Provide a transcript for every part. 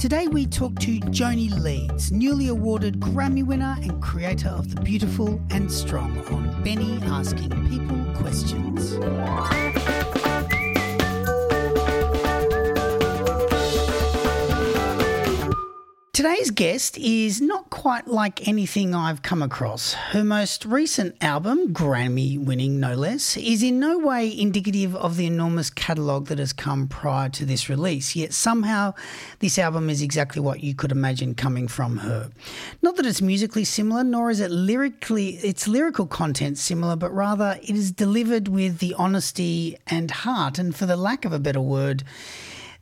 Today we talk to Joanie Leeds, newly awarded Grammy winner and creator of The Beautiful and Strong on Benny Asking People Questions. Today's guest is not quite like anything I've come across. Her most recent album, Grammy winning no less, is in no way indicative of the enormous catalogue that has come prior to this release, yet somehow this album is exactly what you could imagine coming from her. Not that it's musically similar, nor is it lyrically its lyrical content similar, but rather it is delivered with the honesty and heart, and for the lack of a better word,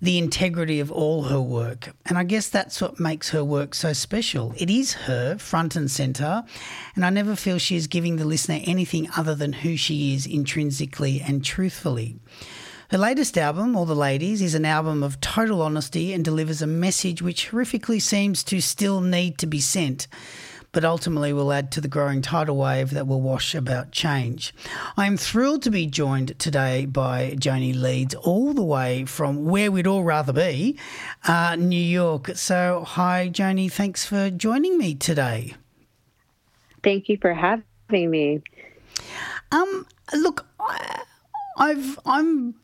the integrity of all her work. And I guess that's what makes her work so special. It is her front and centre, and I never feel she is giving the listener anything other than who she is intrinsically and truthfully. Her latest album, All the Ladies, is an album of total honesty and delivers a message which horrifically seems to still need to be sent but ultimately will add to the growing tidal wave that will wash about change. I am thrilled to be joined today by Joanie Leeds, all the way from where we'd all rather be, uh, New York. So, hi, Joanie, thanks for joining me today. Thank you for having me. Um, look, I, I've I'm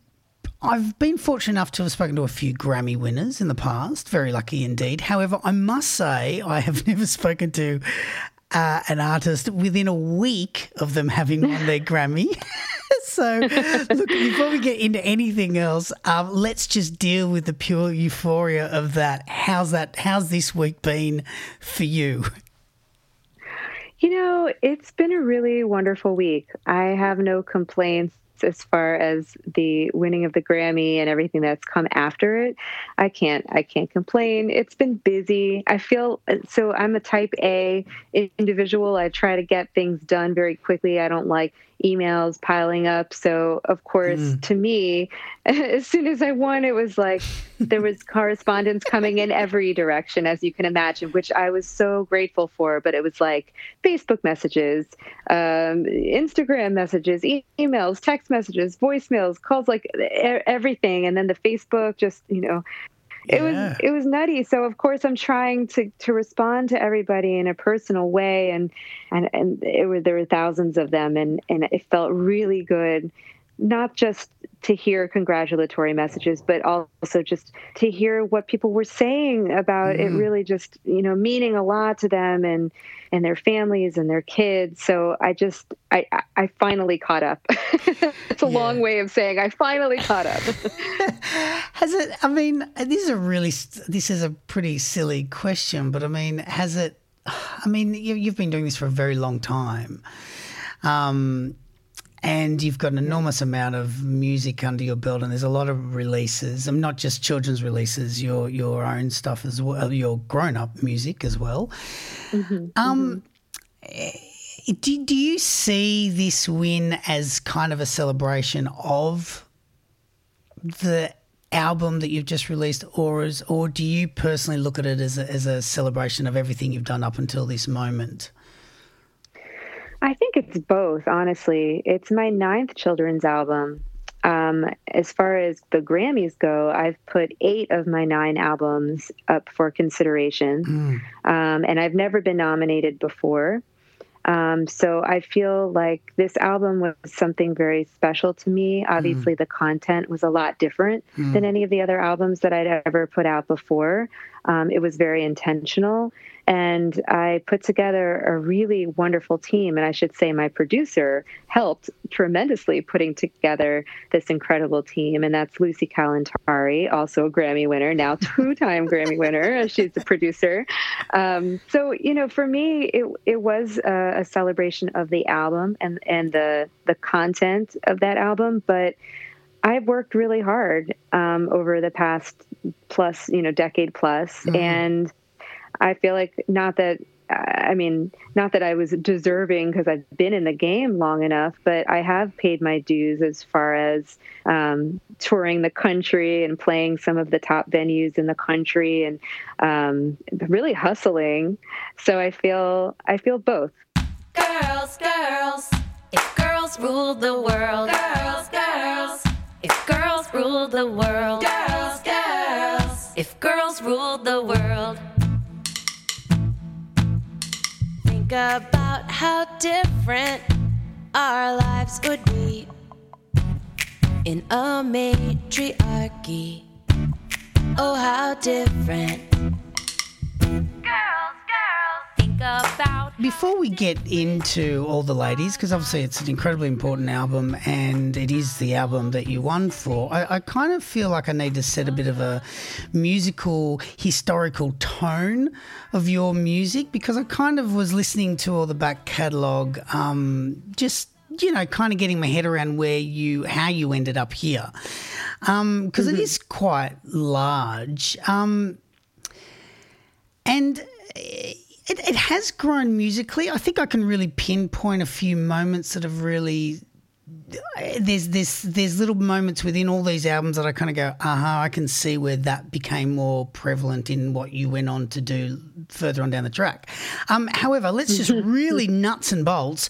I've been fortunate enough to have spoken to a few Grammy winners in the past, very lucky indeed. However, I must say I have never spoken to uh, an artist within a week of them having won their Grammy. so, look, before we get into anything else, um, let's just deal with the pure euphoria of that. How's that? How's this week been for you? You know, it's been a really wonderful week. I have no complaints as far as the winning of the Grammy and everything that's come after it. I can't I can't complain. It's been busy. I feel so I'm a type A individual. I try to get things done very quickly. I don't like emails piling up. So, of course, mm. to me, as soon as I won, it was like there was correspondence coming in every direction, as you can imagine, which I was so grateful for. But it was like Facebook messages, um, Instagram messages, e- emails, text messages, voicemails, calls, like everything. And then the Facebook, just, you know, it yeah. was it was nutty so of course i'm trying to to respond to everybody in a personal way and and and it was there were thousands of them and and it felt really good not just to hear congratulatory messages, but also just to hear what people were saying about mm. it really just, you know, meaning a lot to them and and their families and their kids. So I just I I finally caught up. it's a yeah. long way of saying I finally caught up. has it I mean, this is a really this is a pretty silly question, but I mean, has it I mean, you, you've been doing this for a very long time. Um, and you've got an enormous amount of music under your belt, and there's a lot of releases, and not just children's releases, your your own stuff as well, your grown up music as well. Mm-hmm, um, mm-hmm. Do, do you see this win as kind of a celebration of the album that you've just released, or as, or do you personally look at it as a, as a celebration of everything you've done up until this moment? I think it's both, honestly. It's my ninth children's album. Um, as far as the Grammys go, I've put eight of my nine albums up for consideration, mm. um, and I've never been nominated before. Um, so I feel like this album was something very special to me. Obviously, mm. the content was a lot different mm. than any of the other albums that I'd ever put out before. Um, it was very intentional. And I put together a really wonderful team. And I should say, my producer helped tremendously putting together this incredible team. And that's Lucy Kalantari, also a Grammy winner, now two time Grammy winner. She's the producer. Um, so, you know, for me, it, it was a, a celebration of the album and, and the, the content of that album. But I've worked really hard um, over the past plus, you know, decade plus, mm-hmm. and I feel like not that I mean, not that I was deserving because I've been in the game long enough, but I have paid my dues as far as um, touring the country and playing some of the top venues in the country and um, really hustling. So I feel I feel both. Girls, girls, if girls ruled the world, girls, girls, if girls ruled the world, girls, girls, if girls ruled the world. Think about how different our lives would be in a matriarchy. Oh, how different. About. Before we get into all the ladies, because obviously it's an incredibly important album and it is the album that you won for, I, I kind of feel like I need to set a bit of a musical, historical tone of your music because I kind of was listening to all the back catalogue, um, just you know, kind of getting my head around where you, how you ended up here, because um, mm-hmm. it is quite large, um, and it, it has grown musically. I think I can really pinpoint a few moments that have really. There's there's there's little moments within all these albums that I kind of go, aha, uh-huh, I can see where that became more prevalent in what you went on to do further on down the track. Um, however, let's just really nuts and bolts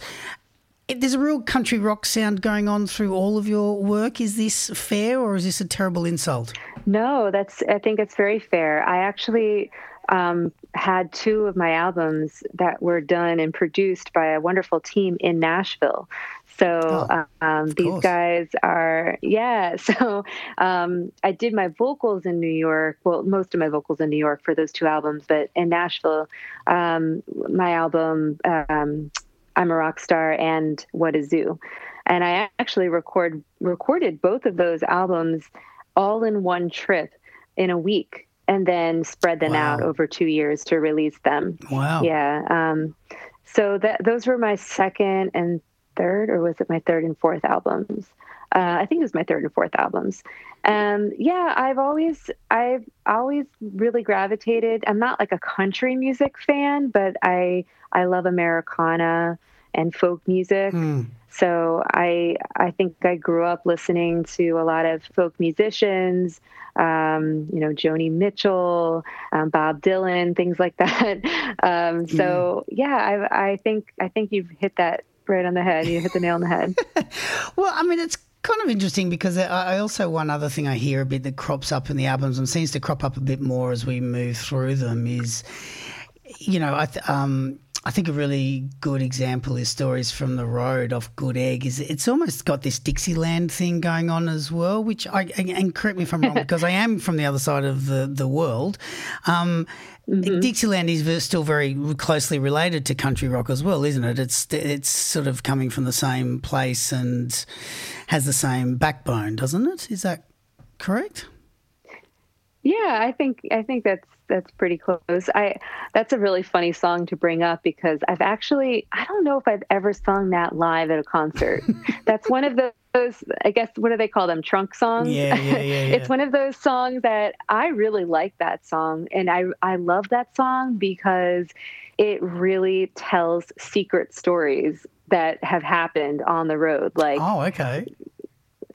there's a real country rock sound going on through all of your work. Is this fair or is this a terrible insult? No, that's. I think it's very fair. I actually um, had two of my albums that were done and produced by a wonderful team in Nashville. So oh, um, these course. guys are, yeah. So um, I did my vocals in New York. Well, most of my vocals in New York for those two albums, but in Nashville, um, my album um, I'm a Rock Star and What a Zoo. And I actually record recorded both of those albums all in one trip in a week and then spread them wow. out over two years to release them. Wow. Yeah. Um, so that those were my second and third, or was it my third and fourth albums? Uh, I think it was my third and fourth albums. And yeah, I've always I've always really gravitated. I'm not like a country music fan, but I I love Americana and folk music. Mm. So I I think I grew up listening to a lot of folk musicians, um, you know, Joni Mitchell, um, Bob Dylan, things like that. Um, so mm. yeah, I, I think I think you've hit that right on the head. You hit the nail on the head. well, I mean, it's kind of interesting because I also one other thing I hear a bit that crops up in the albums and seems to crop up a bit more as we move through them is, you know, I th- um, I think a really good example is stories from the road off Good Egg. Is it's almost got this Dixieland thing going on as well, which I and correct me if I'm wrong because I am from the other side of the the world. Um, mm-hmm. Dixieland is still very closely related to country rock as well, isn't it? It's it's sort of coming from the same place and has the same backbone, doesn't it? Is that correct? Yeah, I think I think that's that's pretty close. I that's a really funny song to bring up because I've actually I don't know if I've ever sung that live at a concert. that's one of those I guess what do they call them trunk songs? Yeah, yeah, yeah, yeah. it's one of those songs that I really like that song and I I love that song because it really tells secret stories that have happened on the road like Oh, okay.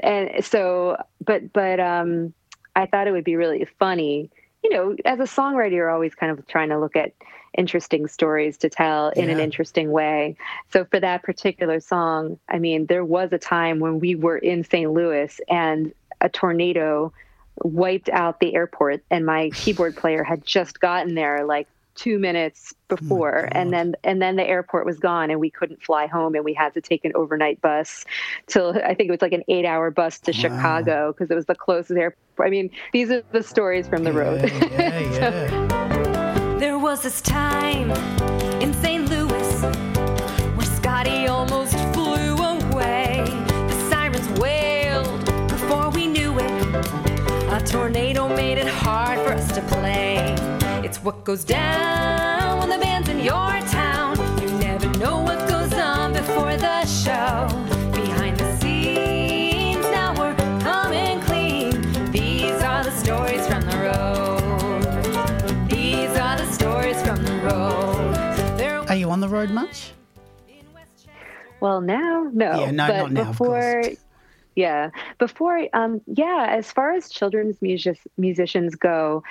And so but but um I thought it would be really funny you know, as a songwriter, you're always kind of trying to look at interesting stories to tell in yeah. an interesting way. So for that particular song, I mean, there was a time when we were in St. Louis and a tornado wiped out the airport and my keyboard player had just gotten there like two minutes oh before oh and then and then the airport was gone and we couldn't fly home and we had to take an overnight bus till i think it was like an eight hour bus to wow. chicago because it was the closest airport i mean these are the stories from the road. yeah, yeah, yeah. there was this time in st louis where scotty almost flew away. The sirens wailed before we knew it. A tornado made it hard for us to play. it's what goes down when the band's in your town. You never know what goes on before the show. Behind the scenes, now we're coming clean. These are the stories from the road. These are the stories from the road. Are you on the road much? Well, now, no. Yeah, no, but not now. Before, yeah, before, um, yeah. As far as children's music- musicians go,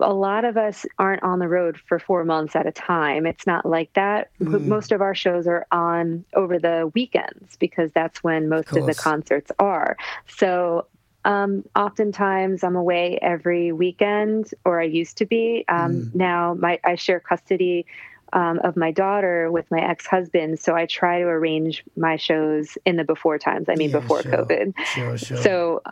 a lot of us aren't on the road for four months at a time. It's not like that. Mm. Most of our shows are on over the weekends because that's when most of, of the concerts are. So Um, oftentimes, I'm away every weekend, or I used to be. Um, Now, my I share custody um, of my daughter with my ex-husband, so I try to arrange my shows in the before times. I mean, Yeah, before sure. COVID. Sure, sure. So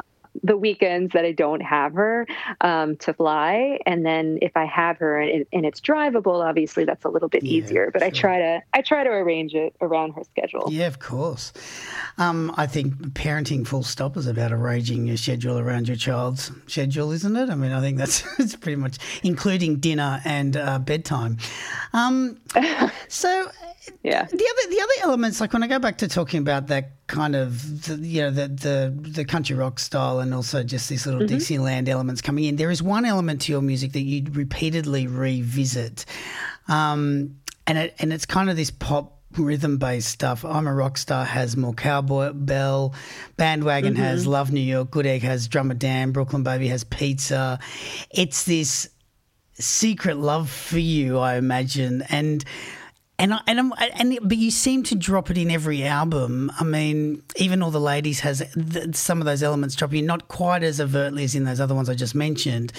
the weekends that I don't have her um, to fly, and then if I have her and, and it's drivable, obviously that's a little bit Yeah, easier. But I try to I try to arrange it around her schedule. Yeah, of course. Um, I think parenting full stop is about arranging your schedule around your child's schedule, isn't it? I mean, I think that's it's pretty much including dinner and uh, bedtime. Um, so Yeah. the other the other elements, like when I go back to talking about that kind of the, you know the, the the country rock style and also just these little Dixieland elements coming in, there is one element to your music that you repeatedly revisit, um, and it and it's kind of this pop rhythm based stuff. I'm a rock star has more cowboy bell, bandwagon has Love New York, Good Egg has Drummer Dan, Brooklyn Baby has Pizza. It's this secret love for you, I imagine, and and I, and I'm, and but you seem to drop it in every album. I mean, even all the ladies has th- some of those elements dropping in, not quite as overtly as in those other ones I just mentioned,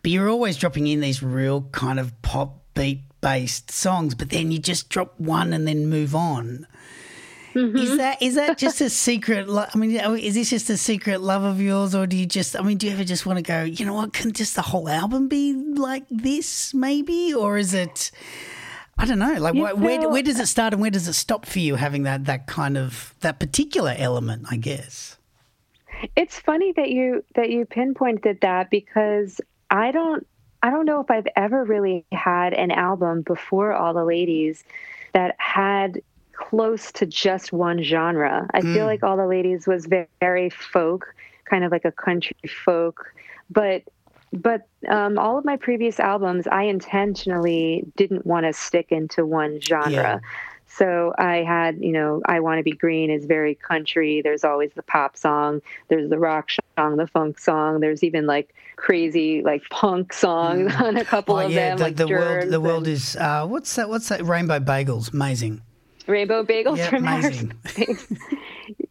but you're always dropping in these real kind of pop beat based songs. But then you just drop one and then move on. Is mm-hmm. that is that just a secret? Lo- I mean, oh, is this just a secret love of yours, or do you just? I mean, do you ever just want to go? You know what? Can just the whole album be like this, maybe, or is it? I don't know. Like, where, where does it start and where does it stop for you? Having that that kind of that particular element, I guess. It's funny that you that you pinpointed that because I don't I don't know if I've ever really had an album before All the Ladies that had close to just one genre. I feel mm. like All the Ladies was ve- very folk, kind of like a country folk, but but um, all of my previous albums, I intentionally didn't want to stick into one genre. Yeah. So I had, you know, I Want to Be Green is very country. There's always the pop song, there's the rock song, the funk song. There's even like crazy like punk song on a couple oh of yeah, them. the, like the world the world and is uh, what's that? What's that? Rainbow bagels, amazing. Rainbow Bagels Yeah, from amazing.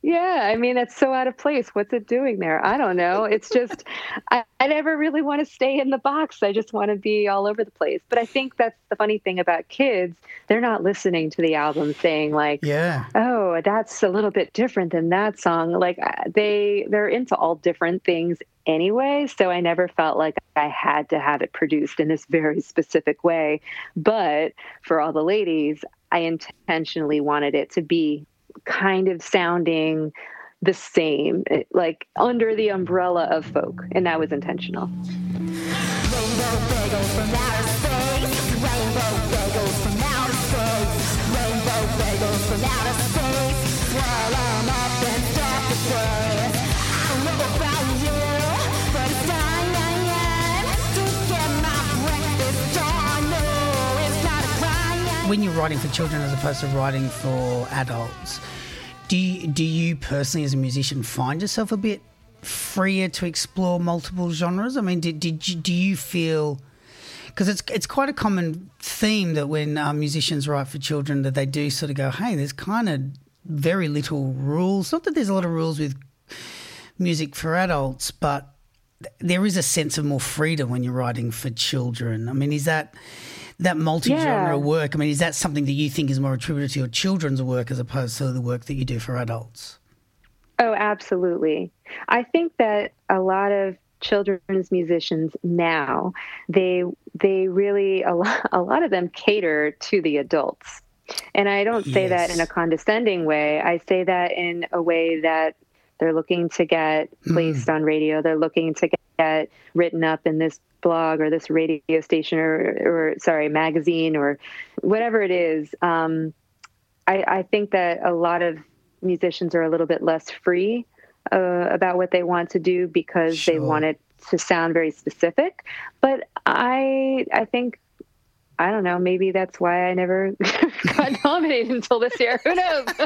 Yeah, I mean that's so out of place. What's it doing there? I don't know. It's just I, I never really want to stay in the box. I just want to be all over the place. But I think that's the funny thing about kids. They're not listening to the album saying like, Yeah, oh that's a little bit different than that song like uh, they they're into all different things anyway so i never felt like i had to have it produced in this very specific way but for all the ladies i intentionally wanted it to be kind of sounding the same like under the umbrella of folk and that was intentional Rainbow bagels from outer space. Up and. When you're writing for children as opposed to writing for adults, do you, do you personally, as a musician, find yourself a bit freer to explore multiple genres? I mean, did, did you, do you feel because it's it's quite a common theme that when uh, musicians write for children that they do sort of go, hey, there's kind of very little rules. Not that there's a lot of rules with music for adults, but there is a sense of more freedom when you're writing for children. I mean, is that that multi-genre Yeah. work? I mean, is that something that you think is more attributed to your children's work as opposed to the work that you do for adults? Oh, absolutely. I think that a lot of children's musicians now they they really a lot, a lot of them cater to the adults. And I don't say that in a condescending way. I say that in a way that they're looking to get mm. placed on radio. They're looking to get written up in this blog or this radio station or, or sorry, magazine or whatever it is. Um, I, I think that a lot of musicians are a little bit less free uh, about what they want to do because they want it to sound very specific. But I, I think, I don't know. Maybe that's why I never got nominated until this year. Who knows?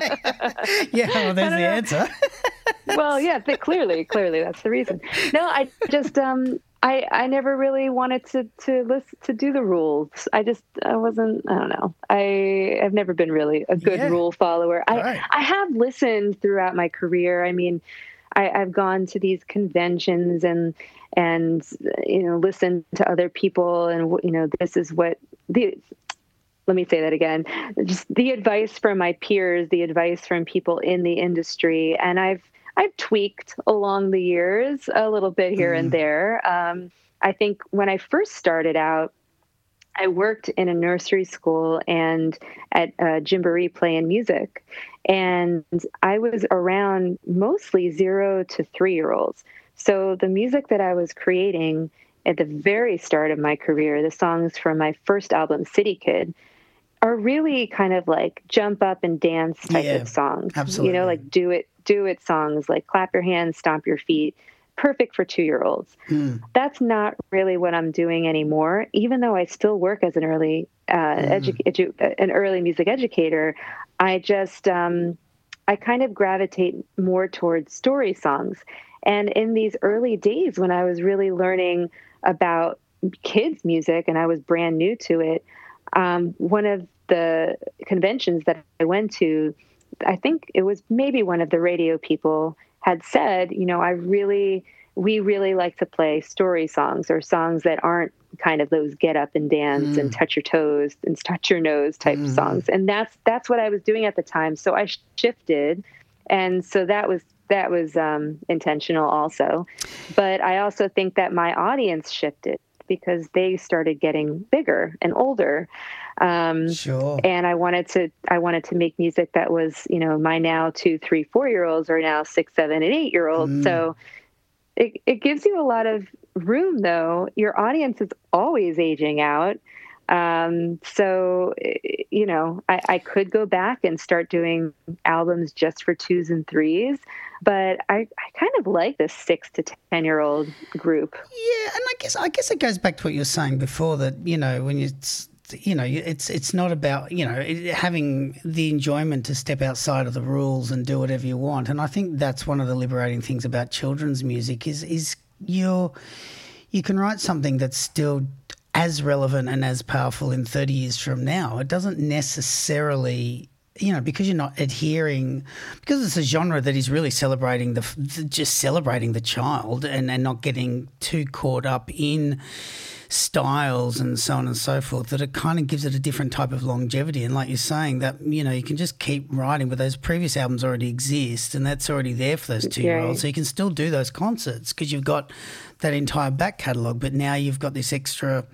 Yeah, well, there's the answer. well, yeah, th- clearly, clearly that's the reason. No, I just um I I never really wanted to to listen to do the rules. I just I wasn't I don't know. I have never been really a good Yeah. rule follower. I Right. I have listened throughout my career. I mean, I, I've gone to these conventions and and you know listened to other people and you know this is what the let me say that again just the advice from my peers the advice from people in the industry and i've i've tweaked along the years a little bit here and there um, i think when i first started out I worked in a nursery school and at uh, Gymboree playing music. And I was around mostly zero to three year olds. So the music that I was creating at the very start of my career, the songs from my first album, City Kid, are really kind of like jump up and dance type Yeah, of songs. absolutely. You know, like do it, do it songs, like clap your hands, stomp your feet. Perfect for two year olds Hmm. that's not really what I'm doing anymore. Even though I still work as an early uh, edu- edu- an early music educator, I just um, I kind of gravitate more towards story songs. And in these early days, when I was really learning about kids music and I was brand new to it, um, one of the conventions that I went to, I think it was maybe one of the radio people had said, you know, I really, we really like to play story songs or songs that aren't kind of those get up and dance and touch your toes and touch your nose type of songs. And that's that's what I was doing at the time. So I shifted, and so that was that was um, intentional also. But I also think that my audience shifted because they started getting bigger and older. Um, Sure. and I wanted to I wanted to make music that was you know my now two three four year olds are now six seven and eight year olds so it, it gives you a lot of room though. Your audience is always aging out. Um, so eh, you know I, I could go back and start doing albums just for twos and threes but I, I kind of like this six to ten year old group Yeah, and I guess I guess it goes back to what you were saying before that you know when you you know it's it's not about you know having the enjoyment to step outside of the rules and do whatever you want, and I think that's one of the liberating things about children's music is is you're you can write something that's still as relevant and as powerful in 30 years from now. It doesn't necessarily, you know, because you're not adhering, because it's a genre that is really celebrating the, just celebrating the child and, and not getting too caught up in styles and so on and so forth, that it kind of gives it a different type of longevity. And like you're saying, that, you know, you can just keep writing, but those previous albums already exist and that's already there for those two year olds. So you can still do those concerts because you've got that entire back catalogue, but now you've got this extra.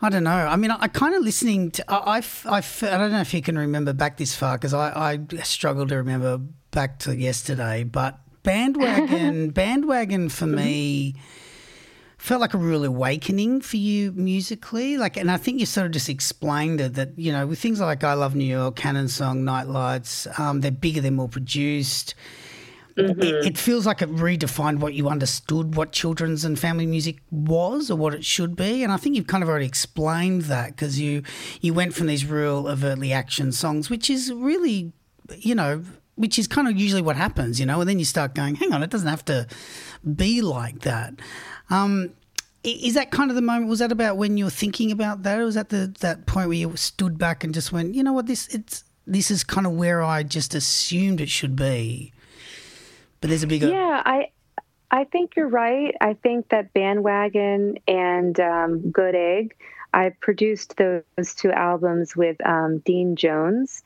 I don't know. I mean, I, I kind of listening to. I, I, I, I don't know if you can remember back this far because I, I struggle to remember back to yesterday. But bandwagon, bandwagon for me felt like a real awakening for you musically. Like, and I think you sort of just explained it that you know with things like "I Love New York," "Cannon Song," "Night Lights," um, they're bigger, they're more produced. It, it feels like it redefined what you understood what children's and family music was or what it should be, and I think you've kind of already explained that because you you went from these real overtly action songs, which is really, you know, which is kind of usually what happens, you know, and then you start going, hang on, it doesn't have to be like that. Um, is that kind of the moment? Was that about when you were thinking about that, or was that the that point where you stood back and just went, you know what, this it's this is kind of where I just assumed it should be, but there's a bigger Yeah, I I think you're right. I think that Bandwagon and um, Good Egg. I produced those two albums with um, Dean Jones,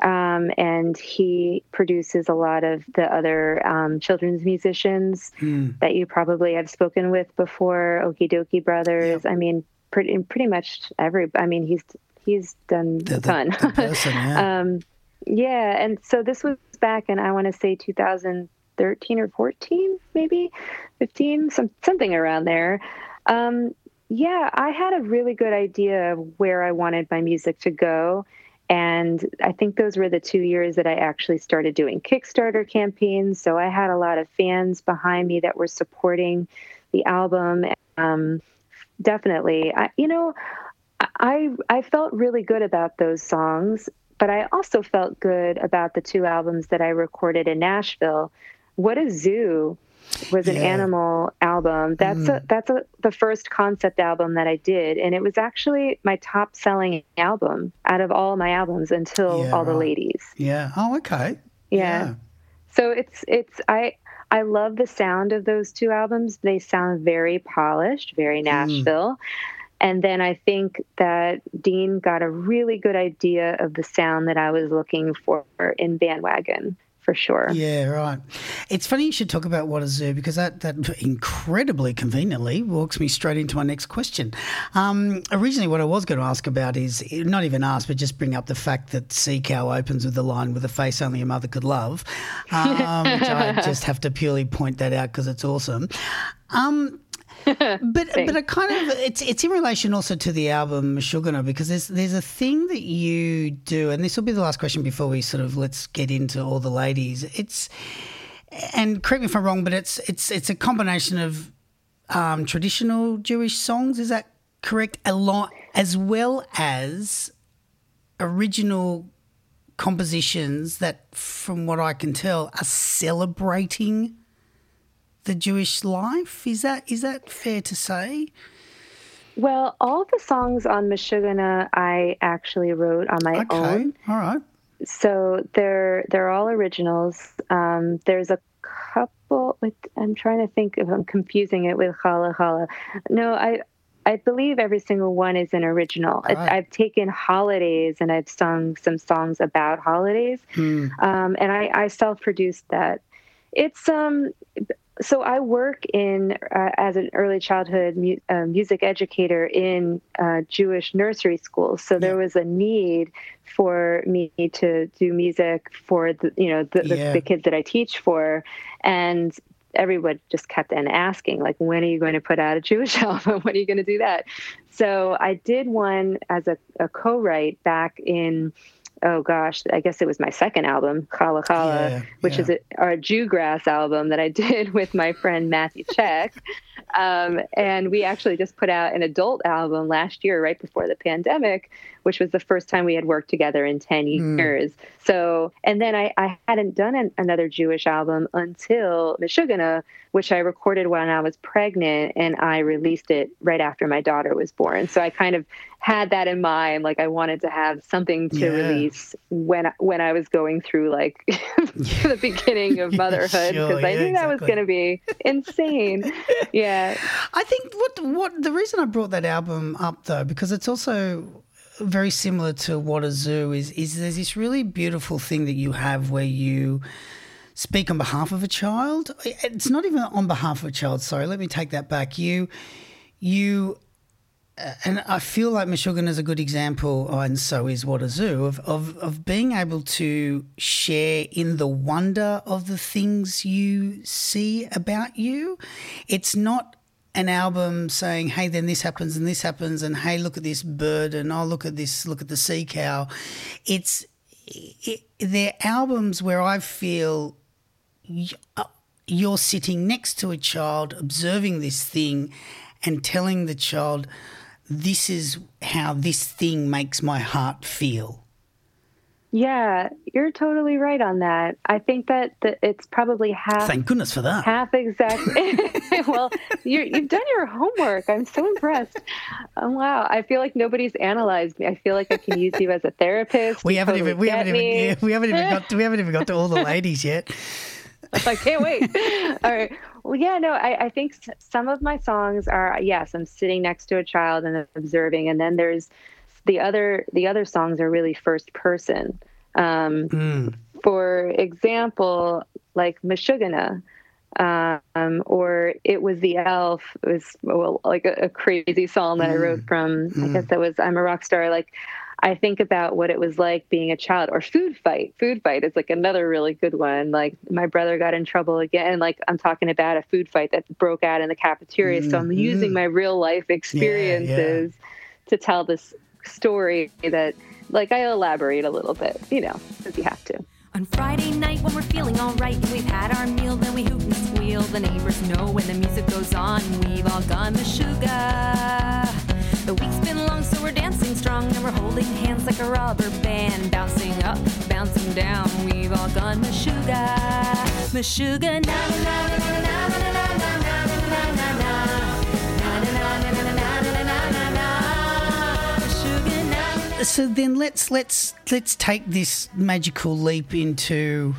um, and he produces a lot of the other um, children's musicians that you probably have spoken with before. Okee Dokee Brothers. I mean, pretty pretty much every. I mean, he's he's done the, a ton. the, the person, yeah. Um, yeah, and so this was back in I want to say 2013 or 14, maybe 15, some something around there. Um, yeah, I had a really good idea of where I wanted my music to go. And I think those were the two years that I actually started doing Kickstarter campaigns. So I had a lot of fans behind me that were supporting the album. Um, definitely, I, you know, I I felt really good about those songs, but I also felt good about the two albums that I recorded in Nashville. What a Zoo was an Yeah. animal album. That's mm. a that's a the first concept album that I did, and it was actually my top selling album out of all my albums until Yeah, All the. Ladies. yeah. Oh, okay. Yeah. So it's it's I I love the sound of those two albums. They sound very polished, very mm. Nashville. And then I think that Dean got a really good idea of the sound that I was looking for in Bandwagon, for sure. Yeah, right. It's funny you should talk about what a zoo because that, that incredibly conveniently walks me straight into my next question. Um, originally, what I was going to ask about is not even ask, but just bring up the fact that Sea Cow opens with the line with a face only a mother could love, um, which I just have to purely point that out because it's awesome. Um, but but I kind of it's it's in relation also to the album Sugar because there's there's a thing that you do, and this will be the last question before we sort of let's get into all the ladies. It's and correct me if I'm wrong, but it's it's it's a combination of um, traditional Jewish songs. Is that correct? A lot as well as original compositions that, from what I can tell, are celebrating the Jewish life. Is that is that fair to say? Well, all the songs on Meshuggah I actually wrote on my Okay, own. all right. So they're they're all originals. Um, there's a couple. With, I'm trying to think if I'm confusing it with Challah Challah. No, I I believe every single one is an original. Right. I've taken holidays and I've sung some songs about holidays, Hmm. um, and I, I self-produced that. It's um. So I work in uh, as an early childhood mu- uh, music educator in uh, Jewish nursery schools. So there was a need for me to do music for the you know the, the, Yeah. the kids that I teach for, and everyone just kept on asking like when are you going to put out a jewish album when are you going to do that so i did one as a, a co-write back in oh gosh i guess it was my second album Challah Challah Yeah, which is a, our jewgrass album that i did with my friend matthew check. Um, and we actually just put out an adult album last year right before the pandemic which was the first time we had worked together in 10 years. So and then i, I hadn't done an, another jewish album until Meshuggah, which i recorded when i was pregnant and i released it right after my daughter was born. So i kind of had that in mind like i wanted to have something to Yeah. release when when i was going through like the beginning of motherhood Sure, because i yeah, knew that was going to be insane yeah I think what what the reason I brought that album up though because it's also very similar to what a zoo is is there's this really beautiful thing that you have where you speak on behalf of a child. It's not even on behalf of a child. Sorry, let me take that back. You you and I feel like Meshuggah is a good example, and so is Zoo, of, of, of being able to share in the wonder of the things you see about you. It's not an album saying, hey, then this happens and this happens, and hey, look at this bird, and oh, look at this, look at the sea cow. It's, it, they're albums where I feel uh, you're sitting next to a child observing this thing and telling the child this is how this thing makes my heart feel. Yeah you're totally right on that. I think that, that it's probably half thank goodness for that. half exactly well you you've done your homework. I'm so impressed. Oh, wow. I feel like nobody's analyzed me. I feel like i can use you as a therapist. We haven't totally even we haven't even yeah, we haven't even got to, we haven't even got to all the ladies yet. I can't wait. All right. Well, yeah, no, I, I think some of my songs are yes, I'm sitting next to a child and observing, and then there's the other the other songs are really first person. Um, Mm. For example, like Meshuggah, um, or it was the elf. It was well, like a, a crazy song that I wrote from. I guess that was I'm a rock star. Like I think about what it was like being a child or food fight. Food fight is like another really good one. Like my brother got in trouble again. Like I'm talking about a food fight that broke out in the cafeteria. So I'm mm-hmm. using my real life experiences to tell this story that like I elaborate a little bit, you know, because you have to. On Friday night when we're feeling alright and we've had our meal, then we hoot and squeal. The neighbors know when the music goes on. We've all gone the sugar. The week's been long, so we're dancing strong and we're holding hands like a rubber band, bouncing up, bouncing down. We've all gone na na. so then let's let's let's take this magical leap into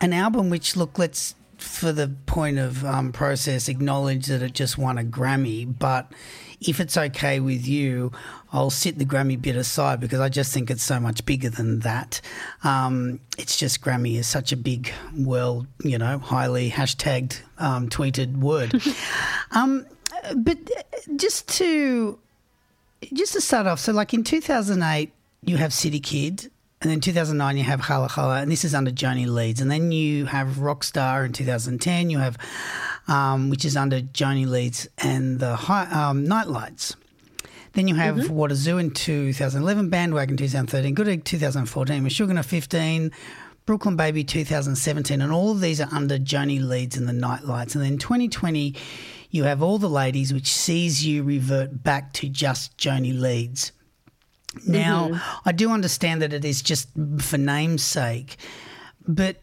an album which look let's for the point of um, process, acknowledge that it just won a Grammy. But if it's okay with you, I'll sit the Grammy bit aside because I just think it's so much bigger than that. Um, it's just Grammy is such a big, world, you know, highly hashtagged, um, tweeted word. um, but just to just to start off, so like in 2008, you have City Kid, and then 2009 you have Hala Hala, and this is under Joanie Leeds, and then you have Rockstar in 2010. You have, um, which is under Joanie Leeds and the high, um, Nightlights. Then you have Mm-hmm. What Zoo in 2011, Bandwagon 2013, Good Egg 2014, Meshuggah 15, Brooklyn Baby 2017, and all of these are under Joanie Leeds and the Nightlights. And then 2020, you have All the Ladies, which sees you revert back to just Joanie Leeds. Now, I do understand that it is just for name's sake, but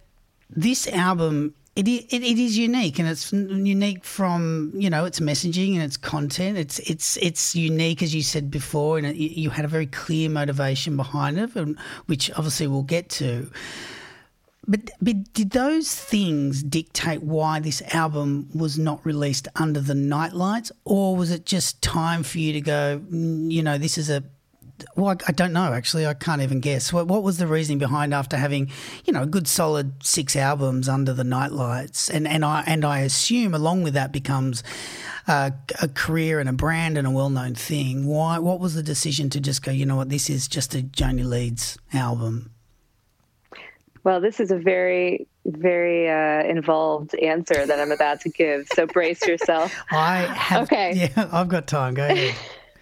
this album it, it, it is unique and it's unique from you know its messaging and its content. It's it's it's unique as you said before and it, you had a very clear motivation behind it and, which obviously we'll get to. But, but did those things dictate why this album was not released under the nightlights or was it just time for you to go "Mm, you know this is a well, I- I don't know. Actually, I can't even guess. What, what was the reasoning behind after having, you know, a good solid six albums under the nightlights, and and I and I assume along with that becomes uh, a career and a brand and a well-known thing. Why? What was the decision to just go? You know what? This is just a Joanie Leeds album. Well, this is a very, very uh, involved answer that I'm about to give. So brace yourself. I have. Okay. Yeah, I've got time. Go ahead.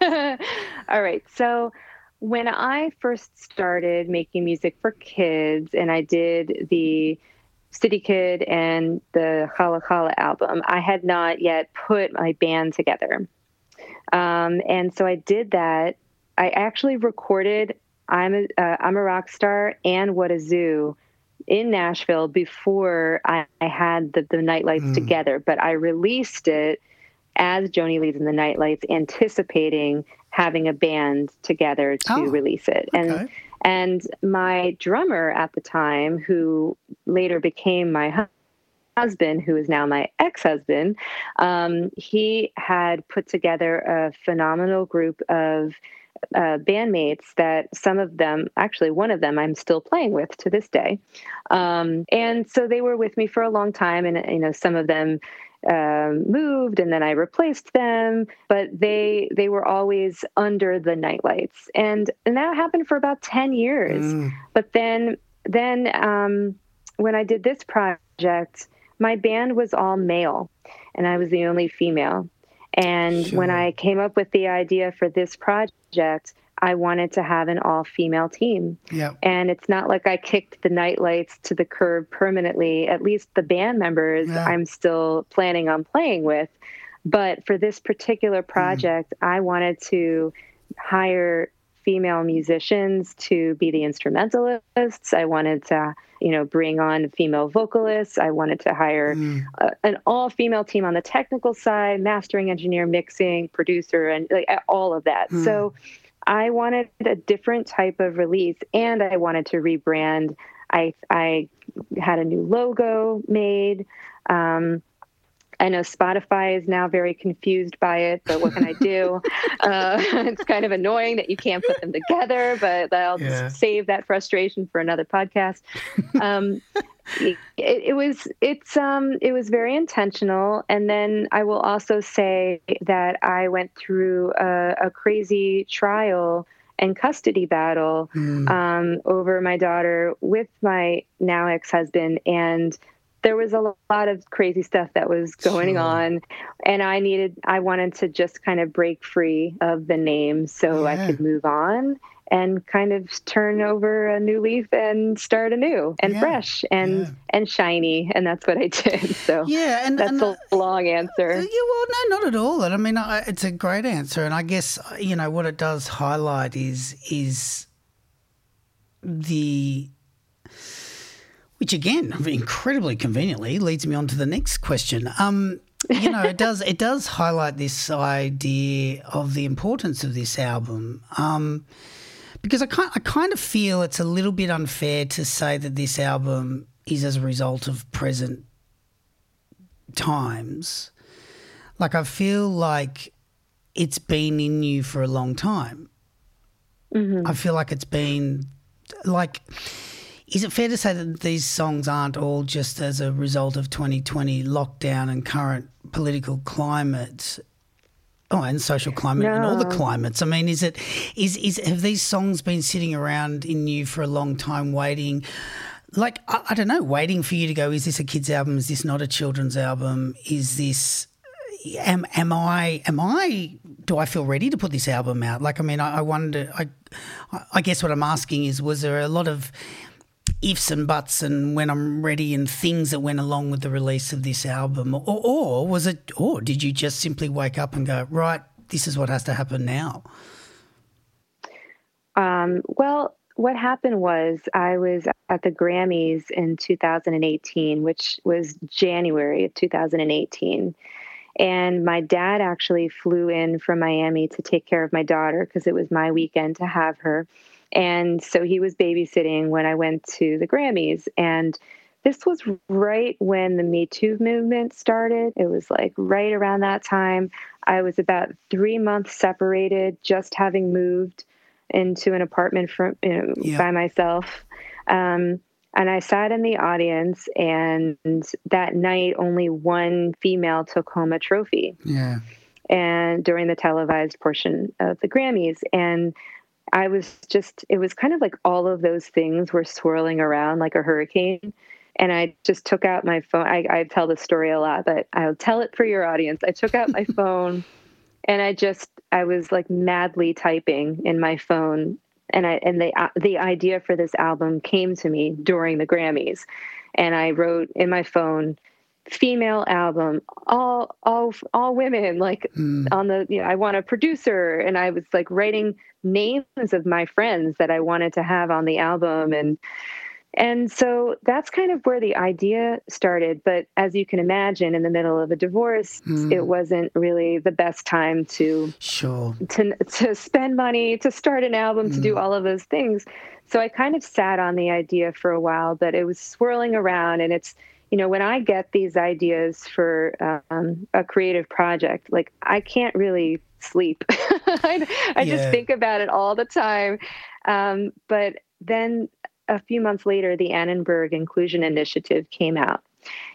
All right. So when I first started making music for kids and I did the City Kid and the Challah Challah album, I had not yet put my band together. Um, and so I did that. I actually recorded I'm a, uh, I'm a rock star and What a Zoo in Nashville before I, I had the, the Nightlights together, but I released it as Joanie Leeds in the Nightlights, anticipating having a band together to Oh, release it. And okay. and my drummer at the time, who later became my hu- husband, who is now my ex-husband, um, he had put together a phenomenal group of uh, bandmates that some of them, actually one of them, I'm still playing with to this day. Um, and so they were with me for a long time, and you know some of them um, moved, and then I replaced them, but they they were always under the nightlights, and and that happened for about ten years. Mm. But then then um, when I did this project, my band was all male, and I was the only female. And when I came up with the idea for this project, I wanted to have an all female team. Yep. And it's not like I kicked the nightlights to the curb permanently. At least the band members Yeah. I'm still planning on playing with. But for this particular project, I wanted to hire female musicians to be the instrumentalists. I wanted to, you know, bring on female vocalists. I wanted to hire Mm. uh, an all-female team on the technical side, mastering engineer, mixing, producer, and like all of that. Mm. So I wanted a different type of release, and I wanted to rebrand. I I had a new logo made. Um, I know Spotify is now very confused by it, but what can I do? uh, it's kind of annoying that you can't put them together, but I'll Yeah. save that frustration for another podcast. Um, it, it was it's um it was very intentional and then i will also say that i went through a, a crazy trial and custody battle Mm. um, over my daughter with my now ex-husband and there was a lot of crazy stuff that was going Sure. on and i needed i wanted to just kind of break free of the name so i could move on and kind of turn over a new leaf and start anew and Yeah. fresh and Yeah. and shiny and that's what i did so Yeah, and that's and, a long answer Uh, Yeah, well, no, not at all. And I mean, I, it's a great answer, and I guess uh, you know what it does highlight is is the which again, incredibly conveniently, leads me on to the next question. Um, you know, it does it does highlight this idea of the importance of this album. Um, because I kind, I kind of feel it's a little bit unfair to say that this album is as a result of present times, like I feel like it's been in you for a long time. I feel like it's been like. Is it fair to say that these songs aren't all just as a result of 2020 lockdown and current political climate? Oh, and social climate and all the climates. I mean, is it is is have these songs been sitting around in you for a long time, waiting? Like I, I don't know, waiting for you to go. Is this a kids' album? Is this not a children's album? Is this am am I am I do I feel ready to put this album out? Like I mean, I, I wonder. I I guess what I'm asking is, was there a lot of ifs and buts and when I'm ready and things that went along with the release of this album, or, or was it, or did you just simply wake up and go, right, this is what has to happen now? Um, well, what happened was I was at the Grammys in 2018, which was January of 2018. And my dad actually flew in from Miami to take care of my daughter because it was my weekend to have her. And so he was babysitting when I went to the Grammys. And this was right when the Me Too movement started. It was like right around that time. I was about three months separated, just having moved into an apartment from you know, Yeah. by myself. Um, and I sat in the audience, and that night, only one female took home a trophy Yeah. and during the televised portion of the Grammys. And I was just, it was kind of like all of those things were swirling around like a hurricane. And I just took out my phone. I, I tell this story a lot, but I'll tell it for your audience. I took out my phone and I just, I was like madly typing in my phone. And I, and the, uh, the idea for this album came to me during the Grammys. And I wrote in my phone, female album all all all women like hmm. on the you know i want a producer and i was like writing names of my friends that i wanted to have on the album and and so that's kind of where the idea started but as you can imagine in the middle of a divorce hmm. it wasn't really the best time to Sure. to to spend money to start an album to do hmm. all of those things. So i kind of sat on the idea for a while but it was swirling around and it's you know when i get these ideas for um, a creative project like i can't really sleep. I, I Yeah. just think about it all the time. Um, but then a few months later the annenberg inclusion initiative came out.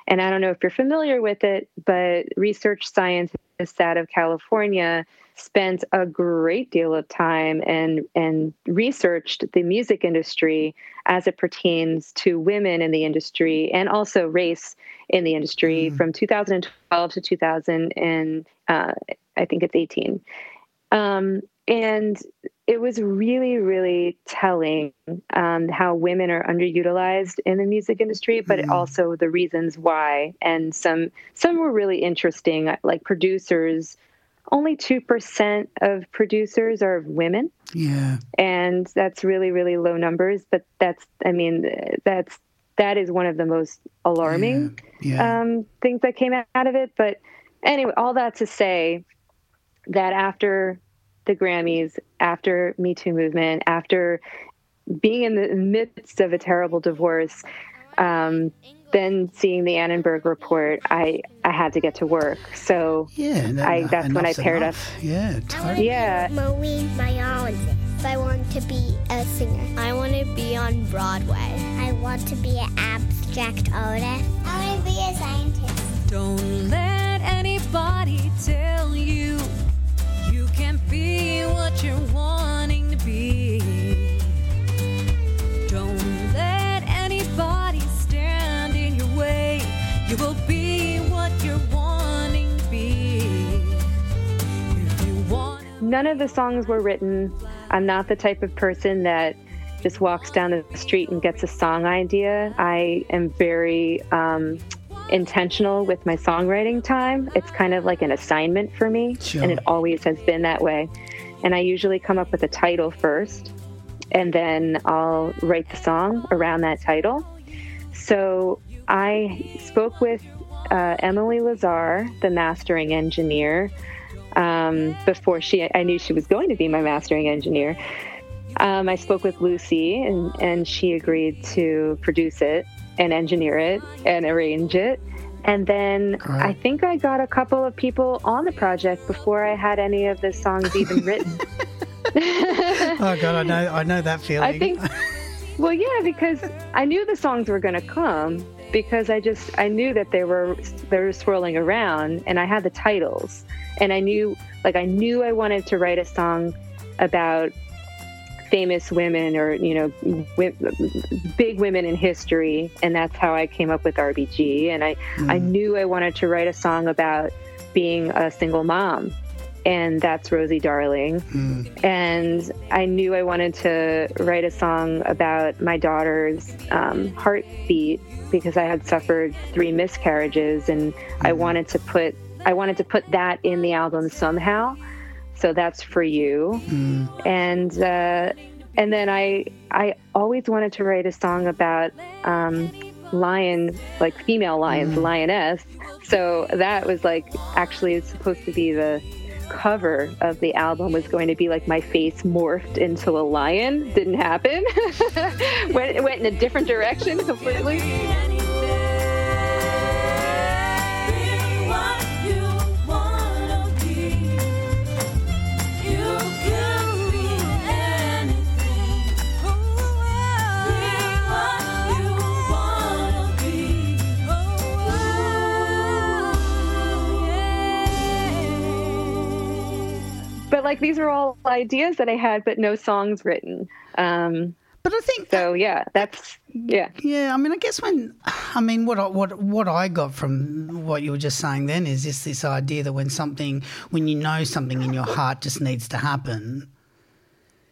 And I don't know if you're familiar with it, but research scientists out of California spent a great deal of time and and researched the music industry as it pertains to women in the industry and also race in the industry from 2012 to 2000 and uh, I think it's 18. Um, and it was really, really telling um, how women are underutilized in the music industry, but also the reasons why. And some some were really interesting, like producers. Only two percent of producers are women, Yeah. and that's really, really low numbers. But that's, I mean, that's that is one of the most alarming Yeah. um, things that came out of it. But anyway, all that to say that after the Grammys, after Me Too movement, after being in the midst of a terrible divorce, um, then seeing the Annenberg report, I I had to get to work. So yeah. that- I- that's when I paired enough. Yeah. Totally. yeah, Marine biologist. I want to be a singer. I want to be on Broadway. I want to be an abstract artist. I want to be a scientist. Don't let anybody tell you you can't be what you're wanting to be. You will be what you're wanting to be. Want none of the songs were written. I'm not the type of person that just walks down the street and gets a song idea. I am very um, intentional with my songwriting time. It's kind of like an assignment for me, Sure. and it always has been that way. And I usually come up with a title first, and then I'll write the song around that title. So I spoke with uh, Emily Lazar, the mastering engineer, um, before she I knew she was going to be my mastering engineer. Um, I spoke with Lucy and, and she agreed to produce it and engineer it and arrange it. And then. I think I got a couple of people on the project before I had any of the songs even written. Oh god, I know, I know that feeling. I think, well, yeah, because I knew the songs were going to come because I just I knew that they were they were swirling around, and I had the titles, and I knew like I knew I wanted to write a song about famous women or you know wi- big women in history. And that's how i came up with rbg and i i mm. knew i wanted to write a song about being a single mom and that's rosie darling. And i knew i wanted to write a song about my daughter's um, heartbeat because i had suffered three miscarriages and i wanted to put i wanted to put that in the album somehow. So that's for you. And uh, and then I I always wanted to write a song about um, lion like female lions lioness. So that was like actually it's supposed to be the cover of the album was going to be like my face morphed into a lion. Didn't happen. Went, it went in a different direction completely but like these were all ideas that I had, but no songs written. Um, but I think so yeah, that's yeah. Yeah, I mean, I guess when I mean what I, what what I got from what you were just saying then is just this idea that when something when you know something in your heart just needs to happen,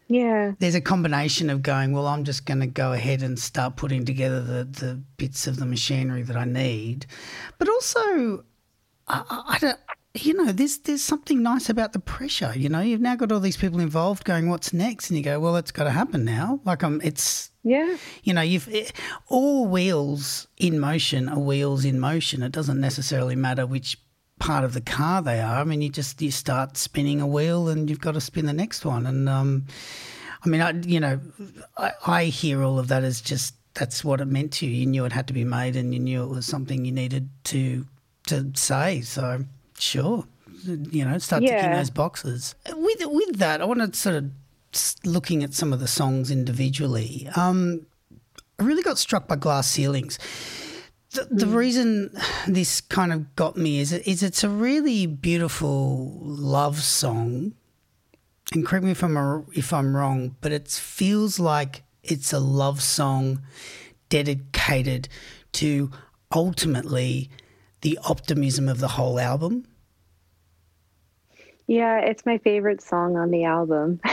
Yeah. there's a combination of going, well, I'm just going to go ahead and start putting together the the bits of the machinery that I need, but also I, I, I don't. You know, there's there's something nice about the pressure. You know, you've now got all these people involved going, "What's next?" And you go, "Well, it's got to happen now." Like, um, it's Yeah. you know, you've eh, all wheels in motion are wheels in motion. It doesn't necessarily matter which part of the car they are. I mean, you just you start spinning a wheel and you've got to spin the next one. And um, I mean, I you know, I, I hear all of that as just that's what it meant to you. You knew it had to be made, and you knew it was something you needed to to say. So sure, you know, start ticking those boxes. With with that, I want to sort of looking at some of the songs individually. Um, I really got struck by glass ceilings. The, the reason this kind of got me is is it's a really beautiful love song, and correct me if I'm a, if I'm wrong, but it feels like it's a love song dedicated to ultimately the optimism of the whole album. Yeah, it's my favorite song on the album.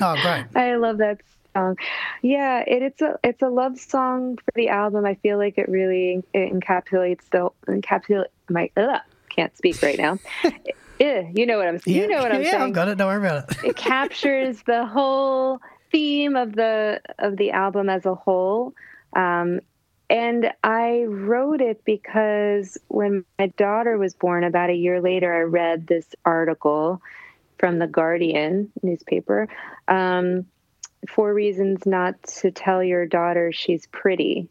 Oh, great! I love that song. Yeah, it, it's a it's a love song for the album. I feel like it really it encapsulates the encapsulate my ugh, can't speak right now. Eh, you know what I'm you know what I'm yeah, saying. I've got it. Don't worry about it. it captures the whole theme of the of the album as a whole. Um, and I wrote it because when my daughter was born, about a year later, I read this article from the Guardian newspaper. Um, Four reasons not to tell your daughter she's pretty.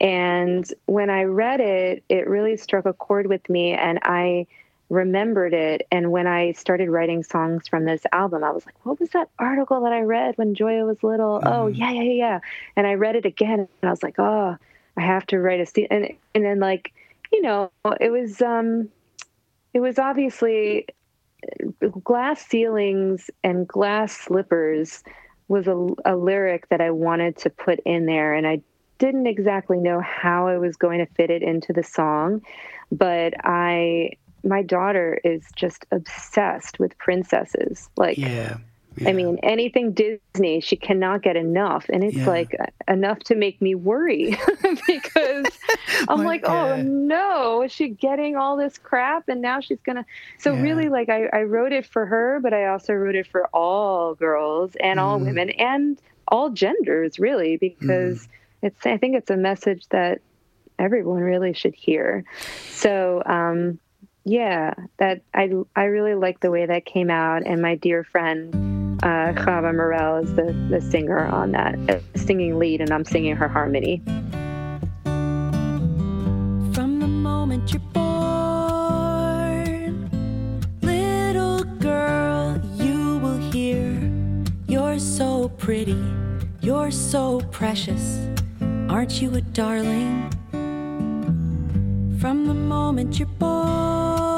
And when I read it, it really struck a chord with me, and I remembered it. And when I started writing songs from this album, I was like, what was that article that I read when Joya was little? Oh, yeah, yeah, yeah, yeah. And I read it again, and I was like, oh, I have to write a scene. And, and then, like, you know, it was, um, it was obviously glass ceilings and glass slippers was a, a lyric that I wanted to put in there, and I didn't exactly know how I was going to fit it into the song, but I my daughter is just obsessed with princesses. Like Yeah. I mean, anything Disney, she cannot get enough, and it's Yeah. like uh, enough to make me worry because I'm Like, like, oh yeah. no, is she getting all this crap, and now she's gonna. So Yeah. really, like, I, I wrote it for her, but I also wrote it for all girls and all Mm. women and all genders, really, because it's. I think it's a message that everyone really should hear. So. um yeah, that I I really like the way that came out, and my dear friend uh, Chava Mirel is the the singer on that, uh, singing lead, and I'm singing her harmony. From the moment you're born, little girl, you will hear, You're so pretty, you're so precious. Aren't you a darling? From the moment you're born,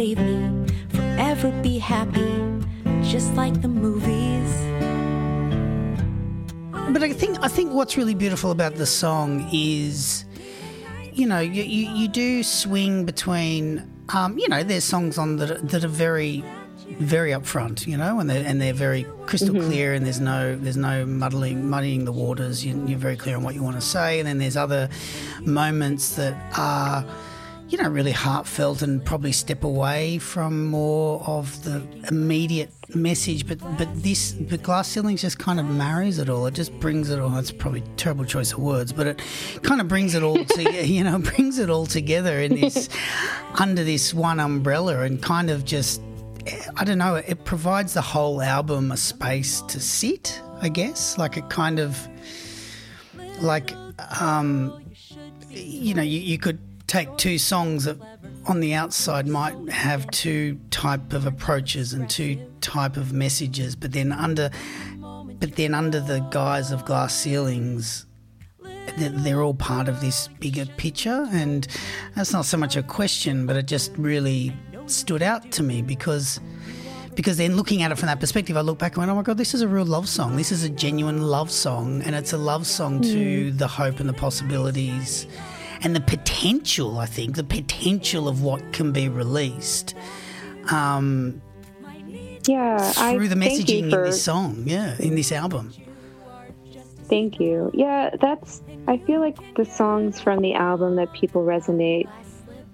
save me, forever be happy, just like the movies. But I think I think what's really beautiful about the song is, you know, you, you, you do swing between, um, you know, there's songs on that are- that are very, very upfront, you know, and they're and they're very crystal clear, and there's no there's no muddling muddying the waters. You, you're very clear on what you want to say, and then there's other moments that are. You know, really heartfelt and probably step away from more of the immediate message. But but this, but glass ceilings just kind of marries it all. It just brings it all. It's probably a terrible choice of words, but it kind of brings it all to you know brings it all together in this under this one umbrella and kind of just I don't know. It provides the whole album a space to sit. I guess like it kind of like um, you know, you, you could take two songs that on the outside might have two type of approaches and two type of messages, but then under but then under the guise of glass ceilings they're, they're all part of this bigger picture and that's not so much a question but it just really stood out to me because because then looking at it from that perspective, I look back and went, oh my God, this is a real love song. This is a genuine love song. And it's a love song to mm. the hope and the possibilities and the potential, I think, the potential of what can be released um, Yeah, I through the messaging for, in this song. Yeah, in this album. Thank you. Yeah, that's. I feel like the songs from the album that people resonate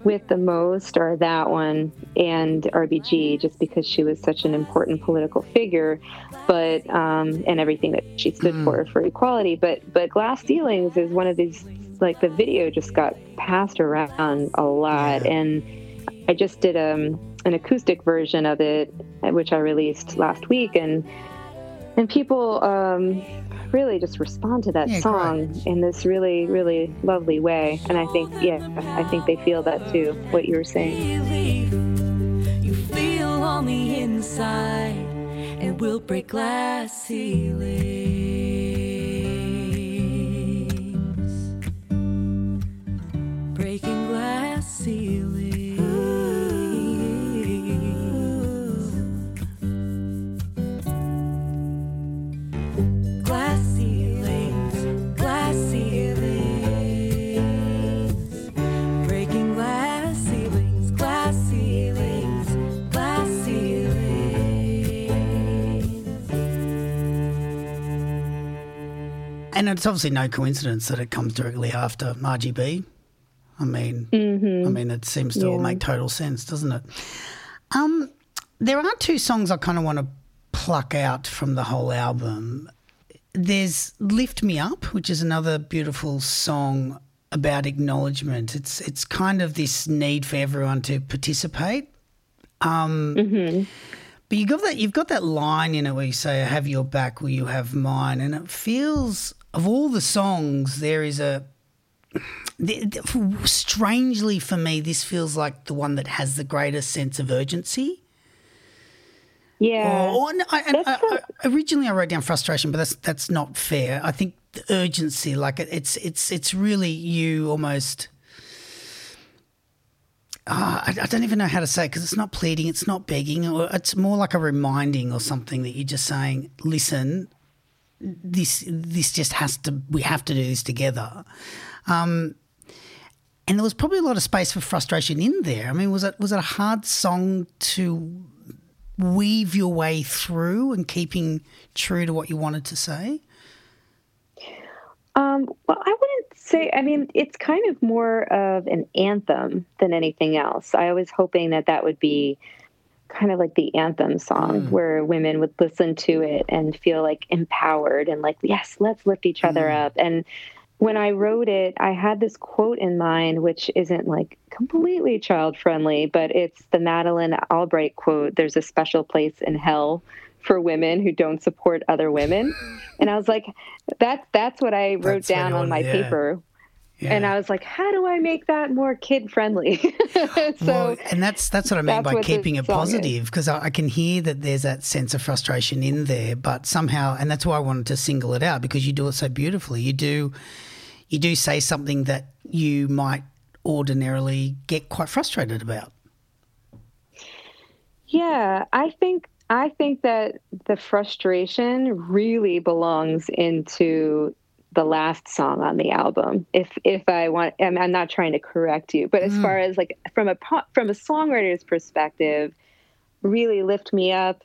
with the most are that one and RBG, just because she was such an important political figure, but um, and everything that she stood for for equality. But but Glass Ceilings is one of these. Like the video just got passed around a lot, Yeah. and I just did um, an acoustic version of it, which I released last week, and and people um, really just respond to that Yeah, song in this really really lovely way. And i think yeah i think they feel that too what you were saying. You feel on the inside and we'll break glass ceilings breaking glass ceilings glass ceilings glass ceilings Breaking glass ceilings, glass ceilings, glass ceilings. And it's obviously no coincidence that it comes directly after RGB. I mean, I mean, it seems to all make total sense, doesn't it? Um, there are two songs I kind of want to pluck out from the whole album. There's "Lift Me Up," which is another beautiful song about acknowledgement. It's it's kind of this need for everyone to participate. Um, But you got that you've got that line in it where you say, "I have your back, will you have mine?" And it feels of all the songs, there is a the- the- strangely for me, this feels like the one that has the greatest sense of urgency. yeah Or, or I, and I, I, originally, I wrote down frustration, but that's that's not fair. I think the urgency, like it- it's it's it's really you almost. Ah, I, I don't even know how to say it because it's not pleading, it's not begging, or it's more like a reminding or something that you're just saying, "Listen, this this just has to. We have to do this together." Um, and there was probably a lot of space for frustration in there. I mean, was it was it a hard song to weave your way through and keeping true to what you wanted to say? um well i wouldn't say i mean it's kind of more of an anthem than anything else i was hoping that that would be kind of like the anthem song where women would listen to it and feel like empowered and like yes let's lift each other up and when I wrote it, I had this quote in mind, which isn't like completely child friendly, but it's the Madeleine Albright quote There's a special place in hell for women who don't support other women. and I was like, that that's what I wrote That's down on my yeah. paper. Yeah. And I was like, how do I make that more kid friendly? so well, and that's that's what I mean by keeping it positive because I, I can hear that there's that sense of frustration in there, but somehow, and that's why I wanted to single it out because you do it so beautifully. You do, you do say something that you might ordinarily get quite frustrated about. Yeah, I think I think that the frustration really belongs into the last song on the album. If if I want, I'm, I'm not trying to correct you, but as far as like from a from a songwriter's perspective, really lift me up.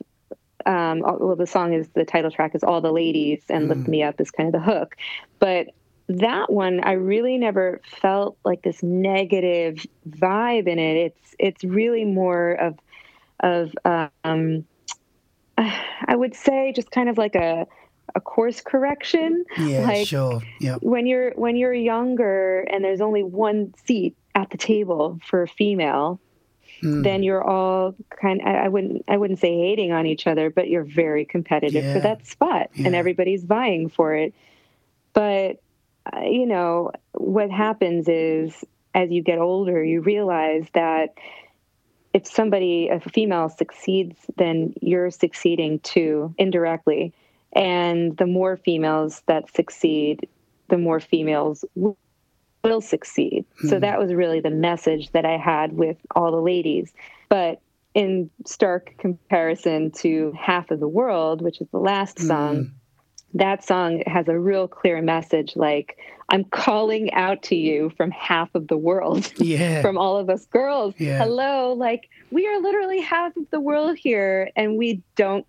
Um, well, the song is the title track is "All the Ladies" and "Lift Me Up" is kind of the hook, but that one I really never felt like this negative vibe in it. It's it's really more of of um, I would say just kind of like a a course correction. Yeah, like sure. Yeah. when you're when you're younger and there's only one seat at the table for a female, Mm. then you're all kind. I, I wouldn't I wouldn't say hating on each other, but you're very competitive Yeah. for that spot, and everybody's vying for it. But uh, you know what happens is as you get older, you realize that if somebody, if a female succeeds, then you're succeeding too indirectly. And the more females that succeed, the more females will succeed. So hmm. that was really the message that I had with all the ladies. But in stark comparison to Half of the World, which is the last hmm. song, that song has a real clear message like, I'm calling out to you from half of the world Yeah. from all of us girls. Yeah. Hello, like we are literally half of the world here, and we don't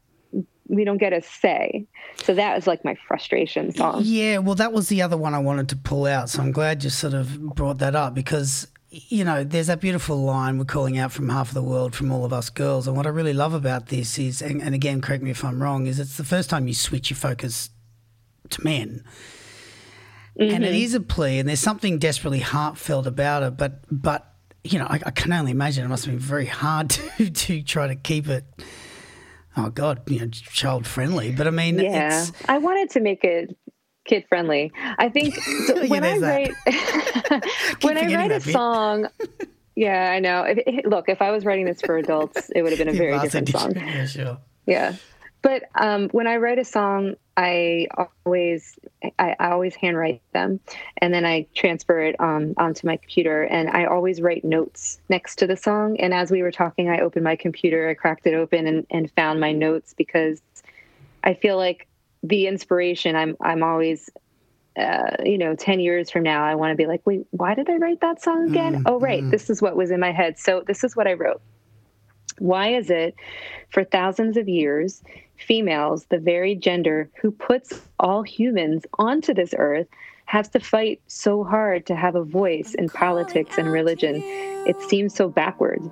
we don't get a say. So that was like my frustration song. Yeah, well, that was the other one I wanted to pull out. So I'm glad you sort of brought that up because, you know, there's that beautiful line we're calling out from half of the world, from all of us girls. And what I really love about this is, and, and again, correct me if I'm wrong, is it's the first time you switch your focus to men. And it mm-hmm. is a plea, and there's something desperately heartfelt about it. But, but you know, I, I can only imagine it must have been very hard to, to try to keep it. Oh God, you know, child friendly. But I mean, Yeah, I wanted to make it kid friendly. I think so Yeah, when I write when I write a bit. song. Yeah, I know. If, if- look, if I was writing this for adults, it would have been a very different song. Yeah, sure. Yeah. But um, when I write a song, I always I, I always handwrite them, and then I transfer it um, onto my computer. And I always write notes next to the song. And as we were talking, I opened my computer, I cracked it open, and, and found my notes because I feel like the inspiration. I'm I'm always. Uh, you know, 10 years from now, I want to be like, wait, why did I write that song again? oh, right. This is what was in my head. So, this is what I wrote. Why is it for thousands of years, females, the very gender who puts all humans onto this earth, has to fight so hard to have a voice in politics and religion? It seems so backwards.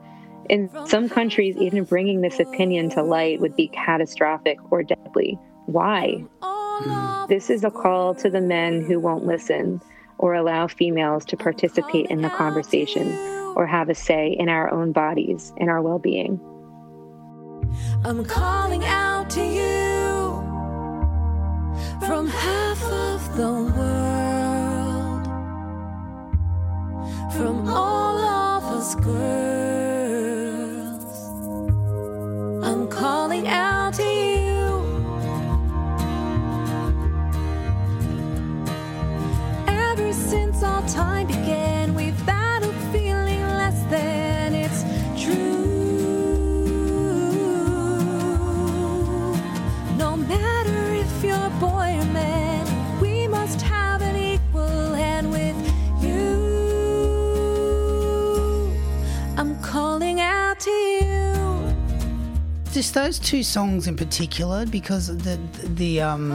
In some countries, even bringing this opinion to light would be catastrophic or deadly. Why? Hmm. This is a call to the men who won't listen or allow females to participate in the conversation or have a say in our own bodies and our well being. I'm calling out to you from half of the world, from all of us girls. Just those two songs in particular, because the the um,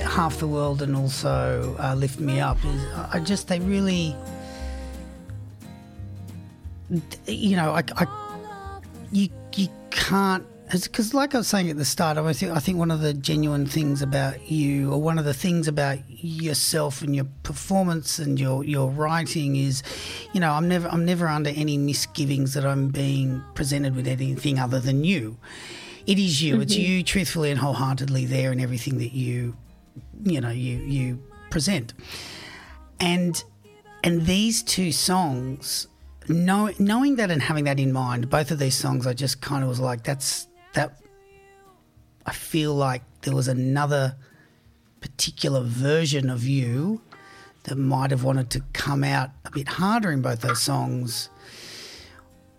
half the world and also uh, lift me up is I just they really, you know, I, I you you can't because like I was saying at the start, I think I think one of the genuine things about you, or one of the things about yourself and your performance and your your writing is, you know, I'm never I'm never under any misgivings that I'm being presented with anything other than you. It is you. It's Mm-hmm. you, truthfully and wholeheartedly, there in everything that you, you know, you you present. And and these two songs, know, knowing that and having that in mind, both of these songs, I just kind of was like, that's that. I feel like there was another particular version of you that might have wanted to come out a bit harder in both those songs.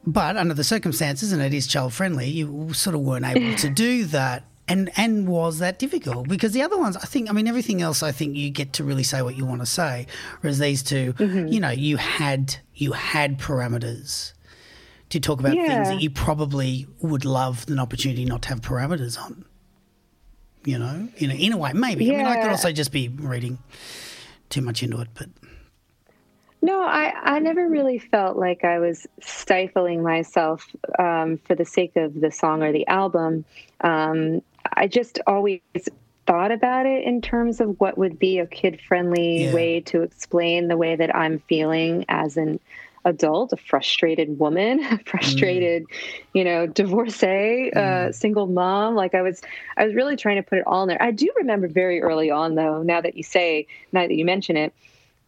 But under the circumstances, and it is child friendly, you sort of weren't able to do that. And and was that difficult? Because the other ones, I think, I mean, everything else, I think you get to really say what you want to say. Whereas these 2 mm-hmm. you know, you had you had parameters to talk about things that you probably would love an opportunity not to have parameters on. You know, you know, in a way, maybe. I mean, I could also just be reading too much into it, but No, I, I never really felt like I was stifling myself um, for the sake of the song or the album. Um, I just always thought about it in terms of what would be a kid friendly Yeah. way to explain the way that I'm feeling as an adult, a frustrated woman, a frustrated, you know, divorcee, uh, single mom. Like I was, I was really trying to put it all in there. I do remember very early on, though. Now that you say, now that you mention it,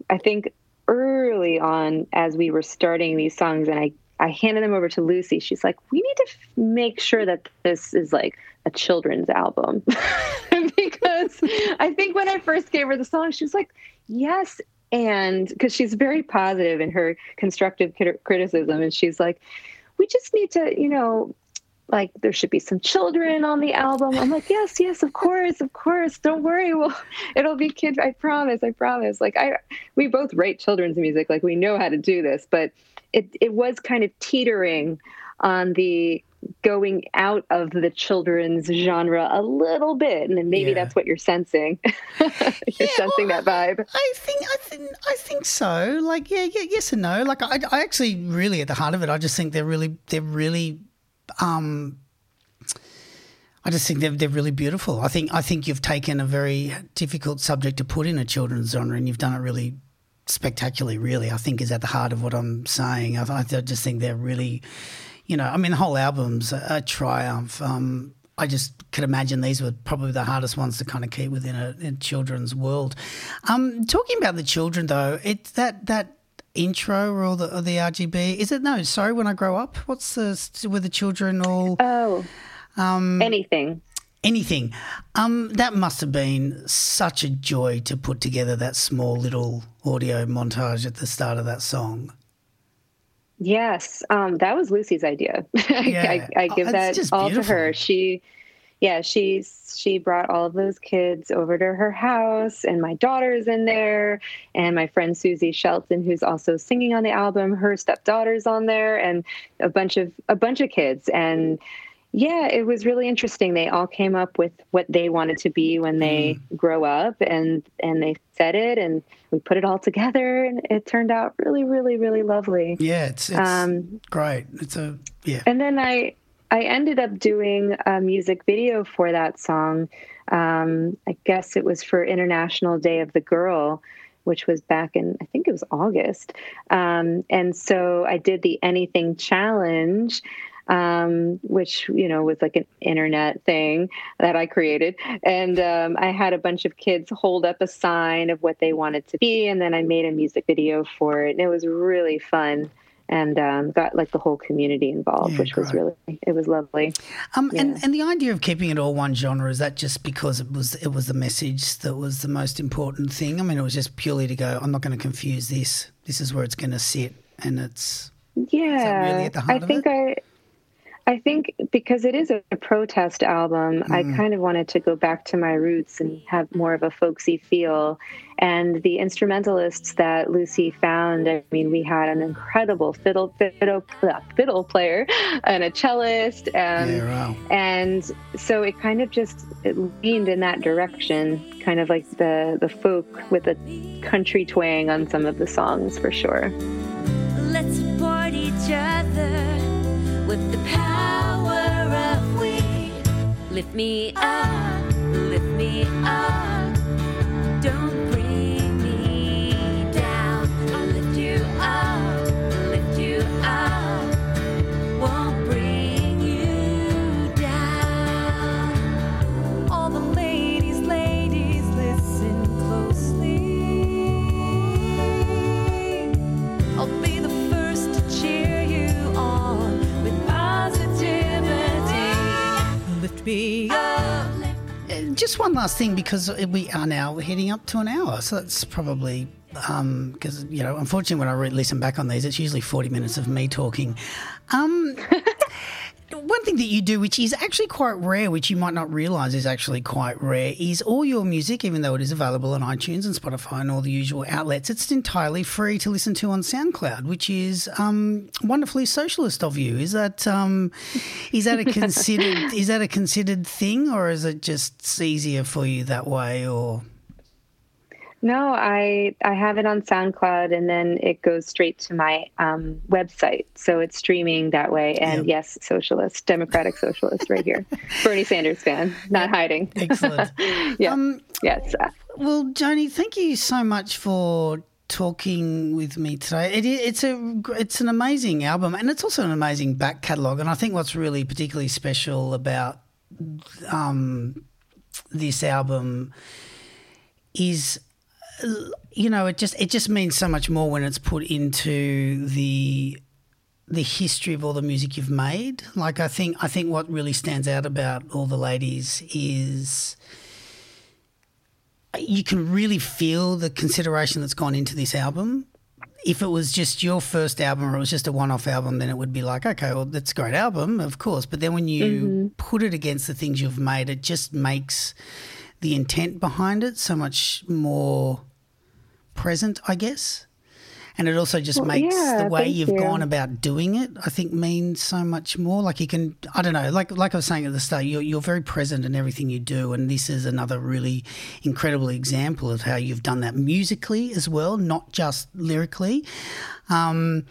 I think early on as we were starting these songs and I, I handed them over to Lucy, she's like, we need to f- make sure that this is like a children's album. because I think when I first gave her the song, she was like, yes. And because she's very positive in her constructive crit- criticism. And she's like, we just need to, you know, like there should be some children on the album. I'm like, yes, yes, of course, of course. Don't worry. Well, it'll be kid. I promise. I promise. Like I, we both write children's music. Like we know how to do this, but it it was kind of teetering on the going out of the children's genre a little bit, and then maybe Yeah. that's what you're sensing. you're Yeah, sensing well, that vibe. I think I think I think so. Like yeah, yeah, yes and no. Like I, I actually really at the heart of it, I just think they're really they're really um I just think they're they're really beautiful. I think I think you've taken a very difficult subject to put in a children's genre and you've done it really spectacularly. Really, I think is at the heart of what I'm saying. I, I just think they're really, you know, I mean, the whole album's a, a triumph. Um, I just could imagine these were probably the hardest ones to kind of keep within a, a children's world. Um, talking about the children though, it's that that intro or the or the RGB is it no? Sorry, when I grow up, what's the with the children all Oh, Um, anything. anything? Um, that must have been such a joy to put together that small little audio montage at the start of that song. Yes, um, that was Lucy's idea. Yeah. I, I Oh, give it's that all beautiful. to her. She, yeah, she's she brought all of those kids over to her house, and my daughter's in there, and my friend Suzi Shelton, who's also singing on the album, her stepdaughter's on there, and a bunch of a bunch of kids, and yeah, it was really interesting. They all came up with what they wanted to be when they Mm-hmm. grow up, and and they said it, and we put it all together, and it turned out really, really, really lovely. Yeah, it's it's Um, great. It's a yeah. and then I I ended up doing a music video for that song. Um, I guess it was for International Day of the Girl, which was back in I think it was August. Um, and so I did the Anything Challenge. Um, which you know was like an internet thing that I created, and um, I had a bunch of kids hold up a sign of what they wanted to be, and then I made a music video for it, and it was really fun and um, got like the whole community involved, Yeah, which was really it was lovely. Um, and, Yeah. and the idea of keeping it all one genre is that just because it was it was the message that was the most important thing. I mean, it was just purely to go. I'm not going to confuse this. This is where it's going to sit, and it's Yeah, really at the heart I of think I. I think because it is a protest album, I Mm. kind of wanted to go back to my roots and have more of a folksy feel. And the instrumentalists that Lucy found, I mean, we had an incredible fiddle fiddle fiddle player and a cellist, and yeah, wow. and so it kind of just it leaned in that direction kind of like the the folk with a country twang on some of the songs for sure Let's support each other with the power of we. Lift me up, lift me up. Don't be up. Just one last thing because we are now heading up to an hour, so that's probably because you know, unfortunately, when I re- listen back on these, it's usually forty minutes of me talking. Um, one thing that you do, which is actually quite rare, which you might not realise is actually quite rare, is all your music, even though it is available on iTunes and Spotify and all the usual outlets, it's entirely free to listen to on SoundCloud, which is um, wonderfully socialist of you. Is that um, is that a considered is that a considered thing, or is it just easier for you that way, or? No, I I have it on SoundCloud, and then it goes straight to my um, website, so it's streaming that way. And yes, socialist, democratic socialist, right here, Bernie Sanders fan, not hiding. Excellent. Yeah, Um, yes. Well, Joanie, thank you so much for talking with me today. It, it's a it's an amazing album, and it's also an amazing back catalogue. And I think what's really particularly special about um, this album is, you know, it just it just means so much more when it's put into the the history of all the music you've made. Like I think I think what really stands out about all the ladies is you can really feel the consideration that's gone into this album. If it was just your first album or it was just a one off album, then it would be like, okay, well, that's a great album, of course. But then when you mm-hmm. put it against the things you've made, it just makes the intent behind it so much more present, I guess. And it also just Well, makes yeah, the way you've you. gone about doing it, I think, means so much more. Like you can, I don't know, like like I was saying at the start, you're, you're very present in everything you do, and this is another really incredible example of how you've done that musically as well, not just lyrically. Um,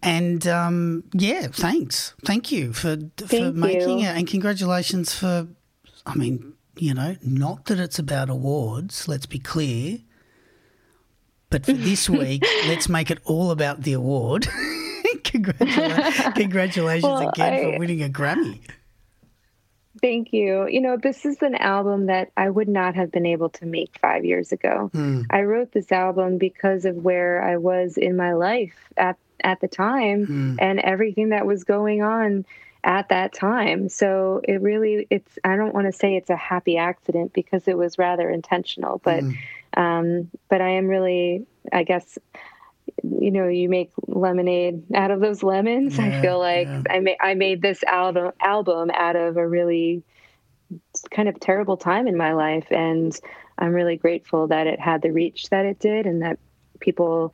and um, yeah, thanks, thank you for for making you. it, and congratulations for. I mean, you know, not that it's about awards. Let's be clear. But for this week, let's make it all about the award. Congratula- congratulations Well, again for winning a Grammy. Thank you. You know, this is an album that I would not have been able to make five years ago. Hmm. I wrote this album because of where I was in my life at at the time hmm. and everything that was going on at that time. So it really it's I don't want to say it's a happy accident because it was rather intentional, but um but I am really I guess you know you make lemonade out of those lemons i feel like yeah. i made i made this album album out of a really kind of terrible time in my life and i'm really grateful that it had the reach that it did and that people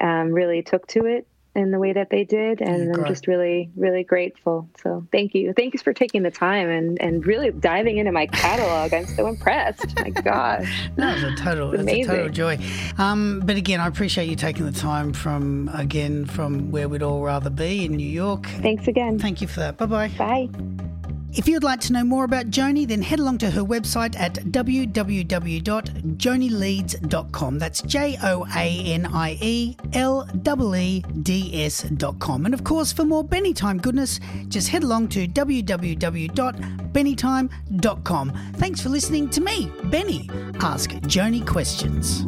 um, really took to it in the way that they did and i'm just really really grateful. So thank you. Thank you for taking the time and and really diving into my catalog. I'm so impressed. My gosh. No, it's a total, it's a total joy. Um, but again, I appreciate you taking the time from again from where we'd all rather be in New York. thanks again. Thank you for that. Bye bye bye. If you'd like to know more about Joanie, then head along to her website at www.joanieleeds.com. That's J O A N I E L E E D S.com. And of course, for more Benny Time goodness, just head along to www.bennytime.com. Thanks for listening to me, Benny, ask Joanie questions.